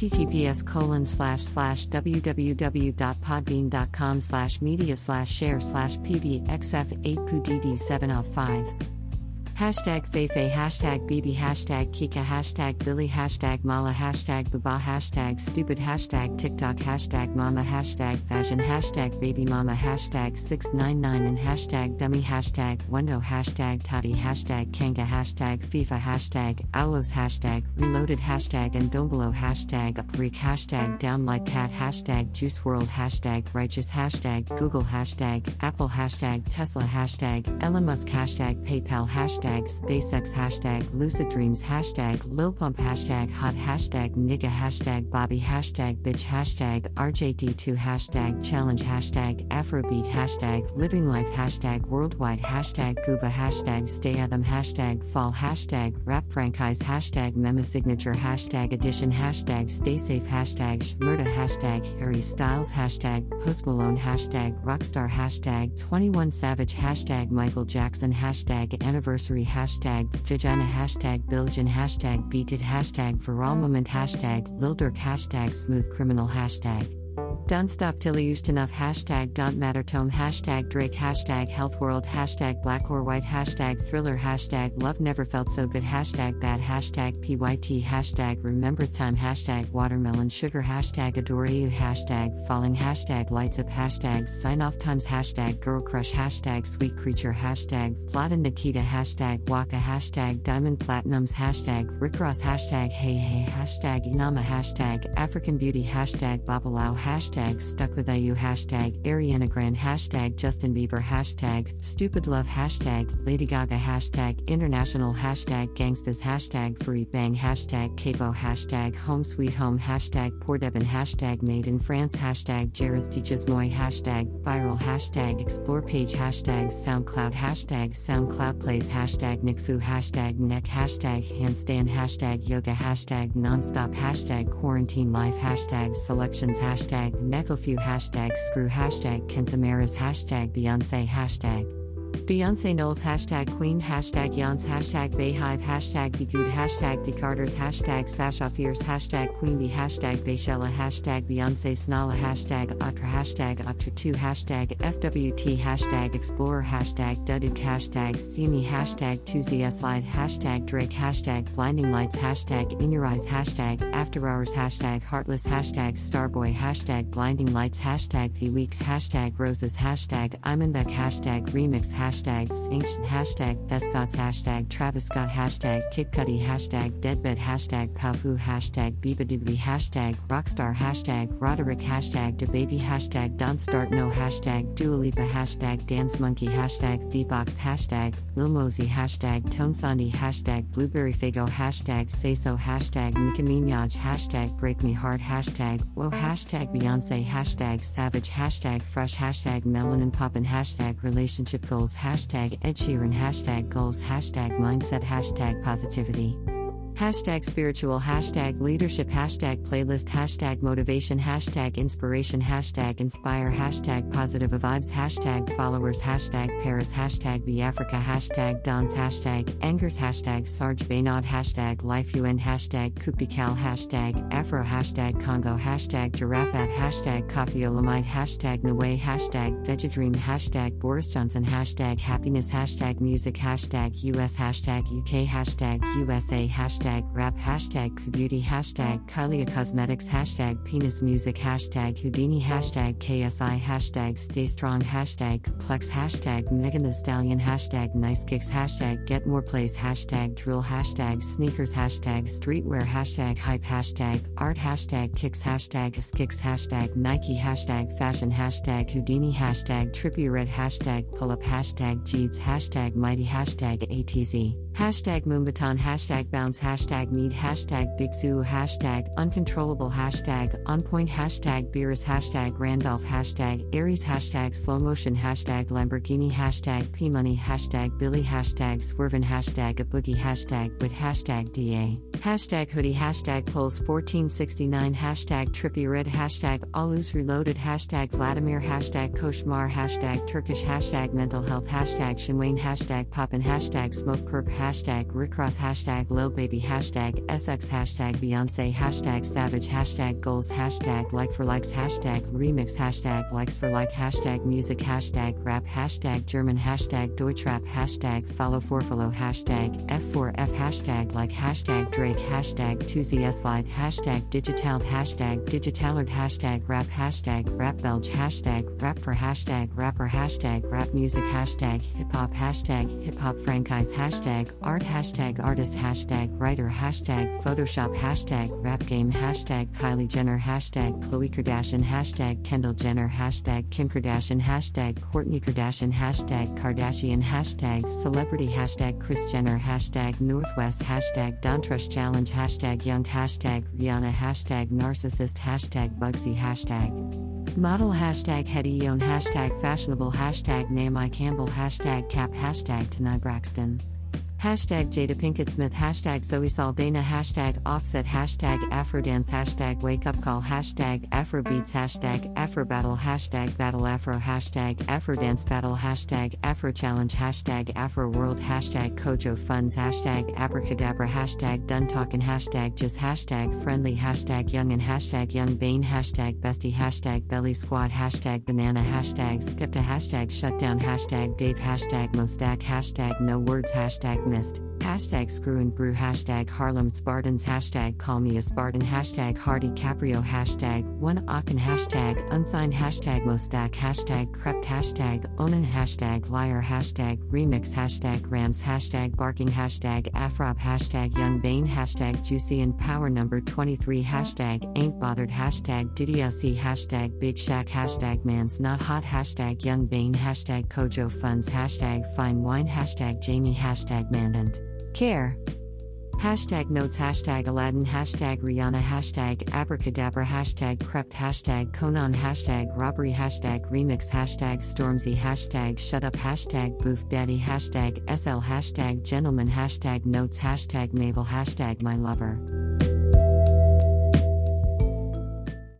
https colon slash slash www.podbean.com slash media slash share slash pbxf8pudd7 of 5 Hashtag Feifei, hashtag BB, hashtag Kika, hashtag Billy, hashtag Mala, hashtag Baba, hashtag Stupid, hashtag TikTok, hashtag Mama, hashtag Fashion, hashtag Baby Mama, hashtag 699 and hashtag Dummy, hashtag Wendo, hashtag Toddy, hashtag Kanga, hashtag FIFA, hashtag Alos, hashtag Reloaded, hashtag and Dombolo, hashtag Upreek, hashtag Down Like Cat, hashtag Juice WRLD, hashtag Righteous, hashtag Google, hashtag Apple, hashtag Tesla, hashtag Elon Musk, hashtag PayPal, hashtag SpaceX, hashtag Lucid Dreams, hashtag Lil Pump, hashtag Hot, hashtag Nigga, hashtag Bobby, hashtag Bitch, hashtag RJD2, hashtag Challenge, hashtag Afrobeat, hashtag Living Life, hashtag Worldwide, hashtag Gooba, hashtag Stay Adam, hashtag Fall, hashtag Rap Franchise, hashtag Mema Signature, hashtag Edition, hashtag Stay Safe, hashtag Shmurda, hashtag Harry Styles, hashtag Post Malone, hashtag Rockstar, hashtag 21 Savage, hashtag Michael Jackson, hashtag Anniversary, hashtag Jajana, hashtag Billie Jean, hashtag Beat It, hashtag Viral Moment, hashtag Lil Durk, hashtag Smooth Criminal, hashtag don't stop till you used enough. Hashtag don't matter tome. Hashtag Drake. Hashtag health world. Hashtag black or white. Hashtag thriller. Hashtag love never felt so good. Hashtag bad. Hashtag PYT. Hashtag remember time. Hashtag watermelon sugar. Hashtag adore you. Hashtag falling. Hashtag lights up. Hashtag sign off times. Hashtag girl crush. Hashtag sweet creature. Hashtag Vlad and Nikita. Hashtag Waka. Hashtag Diamond Platnumz. Hashtag Rick Ross. Hashtag hey hey. Hashtag Inama. Hashtag African beauty. Hashtag Babalao. Hashtag hashtag IU hashtag Ariana Grande hashtag Justin Bieber hashtag stupid love hashtag Lady Gaga hashtag international hashtag gangstas hashtag free bang hashtag capo hashtag home sweet home hashtag poor Devin hashtag made in France hashtag Jairus teaches moi hashtag viral hashtag explore page hashtag SoundCloud hashtag SoundCloud plays hashtag NickFu hashtag neck hashtag handstand hashtag yoga hashtag nonstop hashtag quarantine life hashtag selections hashtag Necklefew hashtag screw hashtag Kensamaras hashtag Beyonce hashtag Beyonce Knowles hashtag Queen hashtag Yance hashtag BeyHive hashtag Be Good hashtag The Carters hashtag Sasha Fierce hashtag Queen Bee hashtag Beychella hashtag Beyonce Snala hashtag Atra hashtag Atra2 hashtag FWT hashtag Explorer hashtag Duduk hashtag Simi hashtag 2ZS Slide hashtag Drake hashtag Blinding Lights hashtag In Your Eyes hashtag After Hours hashtag Heartless hashtag Starboy hashtag Blinding Lights hashtag The Week hashtag Roses hashtag Imanbek hashtag Remix hashtag Ancient hashtag TheScotts hashtag Travis Scott hashtag Kid Cudi hashtag Death Bed hashtag Powfu hashtag Bibadoobie hashtag Rockstar hashtag Roderick hashtag DaBaby hashtag Don't Start No hashtag Dua Lipa hashtag Dance Monkey hashtag TheBox hashtag Lil Mosey hashtag Tone Sandy hashtag Blueberry Faygo hashtag Say So hashtag Nicki Minaj hashtag Break Me Heart hashtag Whoa hashtag Beyonce hashtag Savage hashtag Fresh hashtag Melanin Poppin hashtag Relationship Goals hashtag Ed Sheeran hashtag goals hashtag mindset hashtag positivity Hashtag spiritual, hashtag leadership, hashtag playlist, hashtag motivation, hashtag inspiration, hashtag inspire, hashtag positive vibes, hashtag followers, hashtag Paris, hashtag the Africa, hashtag Dons, hashtag Angers, hashtag Sarge Baynod, hashtag Life UN, hashtag Kupikal, hashtag Afro, hashtag Congo, hashtag Giraffe, hashtag Coffee Olamide, hashtag Nue, hashtag Vegedream, hashtag Boris Johnson, hashtag Happiness, hashtag Music, hashtag US, hashtag UK, hashtag USA, hashtag hashtag rap hashtag beauty hashtag Kylie Cosmetics hashtag penis music hashtag Houdini hashtag KSI hashtag stay strong hashtag complex hashtag Megan Thee Stallion hashtag nice kicks hashtag get more plays hashtag drill hashtag sneakers hashtag streetwear hashtag hype hashtag art hashtag kicks hashtag kicks hashtag Nike hashtag fashion hashtag Houdini hashtag trippy red hashtag pull up hashtag Jeeds hashtag mighty hashtag ATZ Hashtag Moombahton, hashtag bounce, hashtag need, hashtag big zoo, hashtag uncontrollable, hashtag on point, hashtag beers, hashtag Randolph, hashtag Aries, hashtag slow motion, hashtag Lamborghini, hashtag P money, hashtag Billy, hashtag swervin, hashtag a boogie, hashtag with hashtag DA, hashtag hoodie, hashtag pulls 1469, hashtag trippy red, hashtag alus reloaded, hashtag Vladimir, hashtag koshmar, hashtag Turkish, hashtag mental health, hashtag Shinwain, hashtag poppin, hashtag smoke perp, hashtag hashtag Rickross hashtag Lil Baby hashtag SX hashtag Beyonce hashtag Savage hashtag Goals hashtag Like for Likes hashtag Remix hashtag Likes for Like hashtag Music hashtag Rap hashtag German hashtag Deutschrap hashtag Follow for follow hashtag F4F hashtag Like hashtag Drake hashtag 2ZS Slide hashtag Digital hashtag Digitalard hashtag Rap hashtag Rap Belge hashtag Rap for hashtag Rapper hashtag Rap Music hashtag Hip Hop hashtag Hip Hop Franchise hashtag Art hashtag Artist hashtag Writer hashtag Photoshop hashtag Rap Game hashtag Kylie Jenner hashtag Khloe Kardashian hashtag Kendall Jenner hashtag Kim Kardashian hashtag Kourtney Kardashian hashtag Kardashian hashtag Celebrity hashtag Kris Jenner hashtag Northwest hashtag Dontrush Challenge hashtag Young hashtag Rihanna hashtag Narcissist hashtag Bugsy hashtag Model hashtag Hetty hashtag fashionable hashtag Naomi Campbell hashtag cap hashtag Tanai Braxton. Hashtag Jada Pinkett Smith. Hashtag Zoe Saldana. Hashtag Offset. Hashtag Afrodance. Hashtag Wake Up Call. Hashtag Afrobeats. Hashtag Afro Battle. Hashtag Battle Afro. Hashtag Afrodance Battle. Hashtag Afro Challenge. Hashtag Afro World. Hashtag Kojo Funds. Hashtag Abracadabra. Hashtag Done Talkin' Hashtag Just. Hashtag Friendly. Hashtag Young and Hashtag Young Bane. Hashtag Bestie. Hashtag Belly Squad. Hashtag Banana. Hashtag Skepta. Hashtag Shutdown. Hashtag Dave. Hashtag Mostack Hashtag No Words. Hashtag Missed. Hashtag Screw and Brew. Hashtag Harlem Spartans. Hashtag Call Me a Spartan. Hashtag Hardy Caprio. Hashtag One Aachen. Hashtag Unsigned. Hashtag Mostack Hashtag Krept. Hashtag Onan. Hashtag Liar. Hashtag Remix. Hashtag Rams. Hashtag Barking. Hashtag Afrop. Hashtag Young Bane. Hashtag Juicy and Power Number 23 Hashtag Ain't Bothered. Hashtag DDLC Hashtag Big Shack. Hashtag Man's Not Hot. Hashtag Young Bane. Hashtag Kojo Funds. Hashtag Fine Wine. Hashtag Jamie. Hashtag Mandant Care. Hashtag notes hashtag Aladdin hashtag Rihanna hashtag abracadabra hashtag Krept hashtag Konan hashtag robbery hashtag remix hashtag Stormzy hashtag shut up hashtag booth daddy hashtag SL hashtag gentleman hashtag notes hashtag Mabel hashtag my lover.